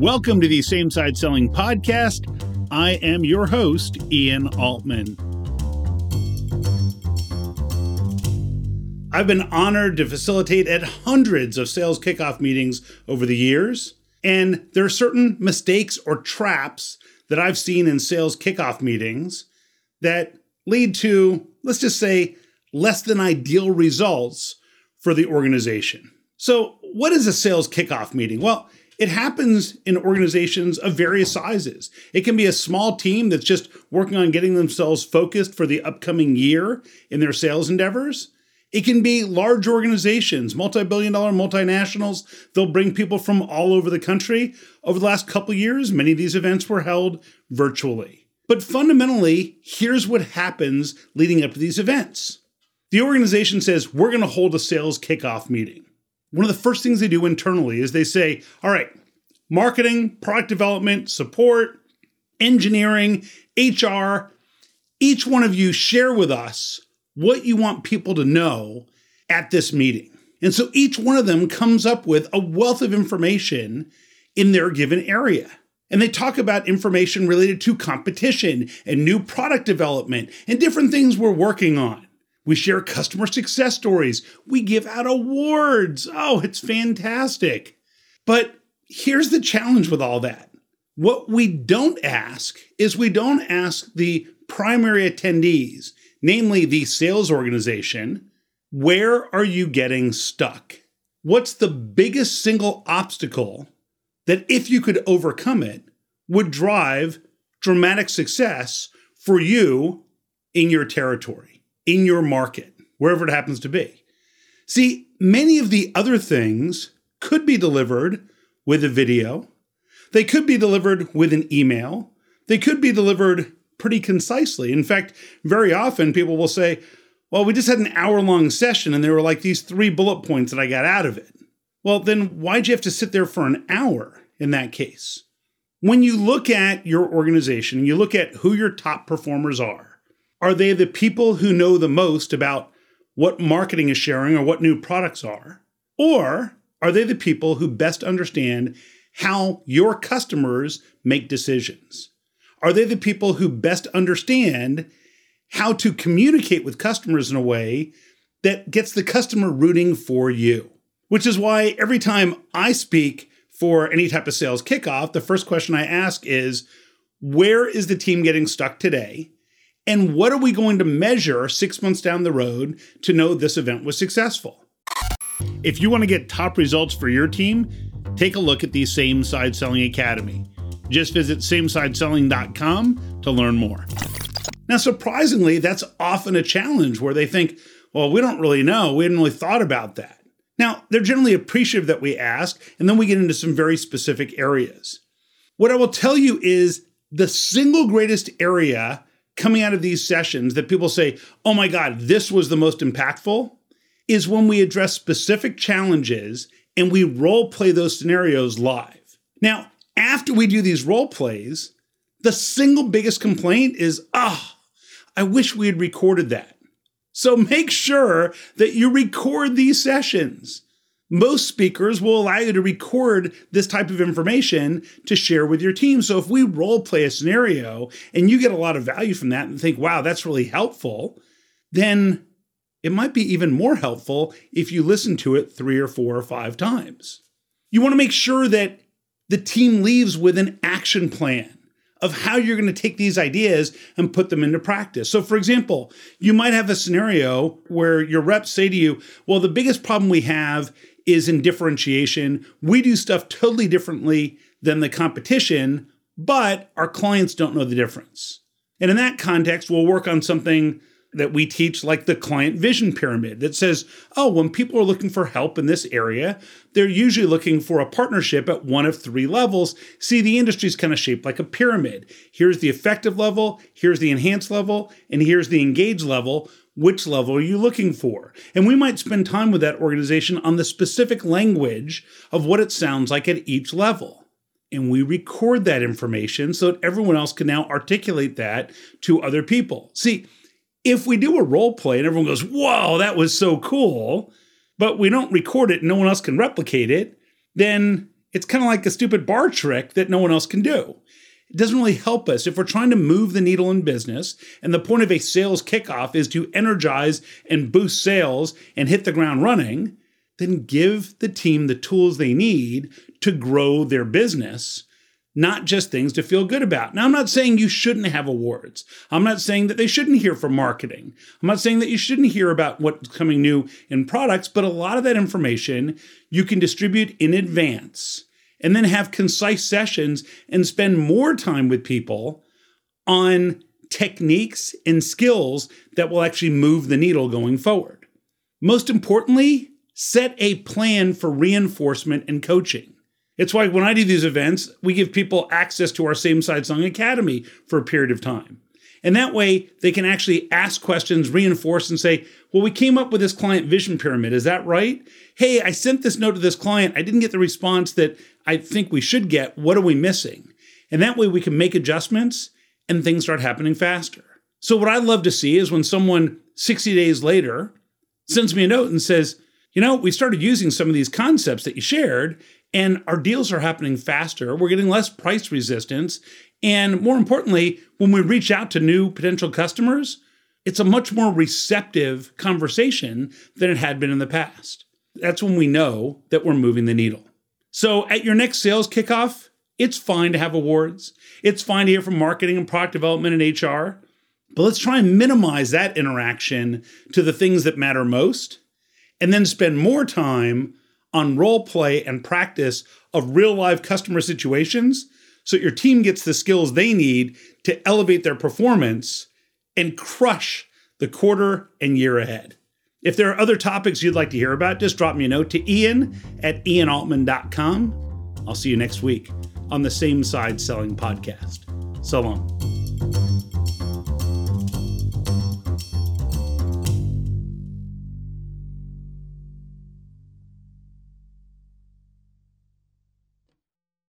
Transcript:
Welcome to the Same Side Selling Podcast. I am your host, Ian Altman. I've been honored to facilitate at hundreds of sales kickoff meetings over the years, and there are certain mistakes or traps that I've seen in sales kickoff meetings that lead to, let's just say, less than ideal results for the organization. So, what is a sales kickoff meeting? Well, it happens in organizations of various sizes. It can be a small team that's just working on getting themselves focused for the upcoming year in their sales endeavors. It can be large organizations, multi billion dollar multinationals. They'll bring people from all over the country. Over the last couple years, many of these events were held virtually. But fundamentally, here's what happens leading up to these events the organization says, We're going to hold a sales kickoff meeting. One of the first things they do internally is they say, All right, marketing, product development, support, engineering, HR, each one of you share with us what you want people to know at this meeting. And so each one of them comes up with a wealth of information in their given area. And they talk about information related to competition and new product development and different things we're working on. We share customer success stories. We give out awards. Oh, it's fantastic. But here's the challenge with all that. What we don't ask is we don't ask the primary attendees, namely the sales organization, where are you getting stuck? What's the biggest single obstacle that, if you could overcome it, would drive dramatic success for you in your territory? In your market, wherever it happens to be. See, many of the other things could be delivered with a video, they could be delivered with an email, they could be delivered pretty concisely. In fact, very often people will say, Well, we just had an hour long session and there were like these three bullet points that I got out of it. Well, then why'd you have to sit there for an hour in that case? When you look at your organization, you look at who your top performers are, are they the people who know the most about what marketing is sharing or what new products are? Or are they the people who best understand how your customers make decisions? Are they the people who best understand how to communicate with customers in a way that gets the customer rooting for you? Which is why every time I speak for any type of sales kickoff, the first question I ask is where is the team getting stuck today? And what are we going to measure six months down the road to know this event was successful? If you want to get top results for your team, take a look at the Same Side Selling Academy. Just visit samesideselling.com to learn more. Now, surprisingly, that's often a challenge where they think, well, we don't really know. We hadn't really thought about that. Now, they're generally appreciative that we ask, and then we get into some very specific areas. What I will tell you is the single greatest area coming out of these sessions that people say, oh my God, this was the most impactful, is when we address specific challenges and we role play those scenarios live. Now, after we do these role plays, the single biggest complaint is, ah, oh, I wish we had recorded that. So make sure that you record these sessions. Most speakers will allow you to record this type of information to share with your team. So if we role play a scenario and you get a lot of value from that and think, wow, that's really helpful, then it might be even more helpful if you listen to it three or four or five times. You want to make sure that the team leaves with an action plan of how you're going to take these ideas and put them into practice. So, for example, you might have a scenario where your reps say to you, Well, the biggest problem we have is in differentiation. We do stuff totally differently than the competition, but our clients don't know the difference. And in that context, we'll work on something that we teach, like the client vision pyramid, that says, oh, when people are looking for help in this area, they're usually looking for a partnership at one of three levels. See, the industry is kind of shaped like a pyramid. Here's the effective level, here's the enhanced level, and here's the engaged level which level are you looking for? And we might spend time with that organization on the specific language of what it sounds like at each level. And we record that information so that everyone else can now articulate that to other people. See, if we do a role play and everyone goes, Whoa, that was so cool, but we don't record it and no one else can replicate it, then it's kind of like a stupid bar trick that no one else can do. It doesn't really help us if we're trying to move the needle in business. And the point of a sales kickoff is to energize and boost sales and hit the ground running. Then give the team the tools they need to grow their business not just things to feel good about. Now, I'm not saying you shouldn't have awards. I'm not saying that they shouldn't hear from marketing. I'm not saying that you shouldn't hear about what's coming new in products, but a lot of that information you can distribute in advance and then have concise sessions and spend more time with people on techniques and skills that will actually move the needle going forward. Most importantly, set a plan for reinforcement and coaching. It's why when I do these events, we give people access to our Same Side Selling Academy for a period of time. And that way they can actually ask questions, reinforce, and say, Well, we came up with this client vision pyramid. Is that right? Hey, I sent this note to this client. I didn't get the response that I think we should get. What are we missing? And that way we can make adjustments and things start happening faster. So, what I love to see is when someone 60 days later sends me a note and says, You know, we started using some of these concepts that you shared, and our deals are happening faster. We're getting less price resistance. And more importantly, when we reach out to new potential customers, it's a much more receptive conversation than it had been in the past. That's when we know that we're moving the needle. So at your next sales kickoff, it's fine to have awards. It's fine to hear from marketing and product development and HR. But let's try and minimize that interaction to the things that matter most and then spend more time on role play and practice of real live customer situations so your team gets the skills they need to elevate their performance and crush the quarter and year ahead. If there are other topics you'd like to hear about, just drop me a note to ian at ianaltman.com. I'll see you next week on the Same Side Selling Podcast. So long.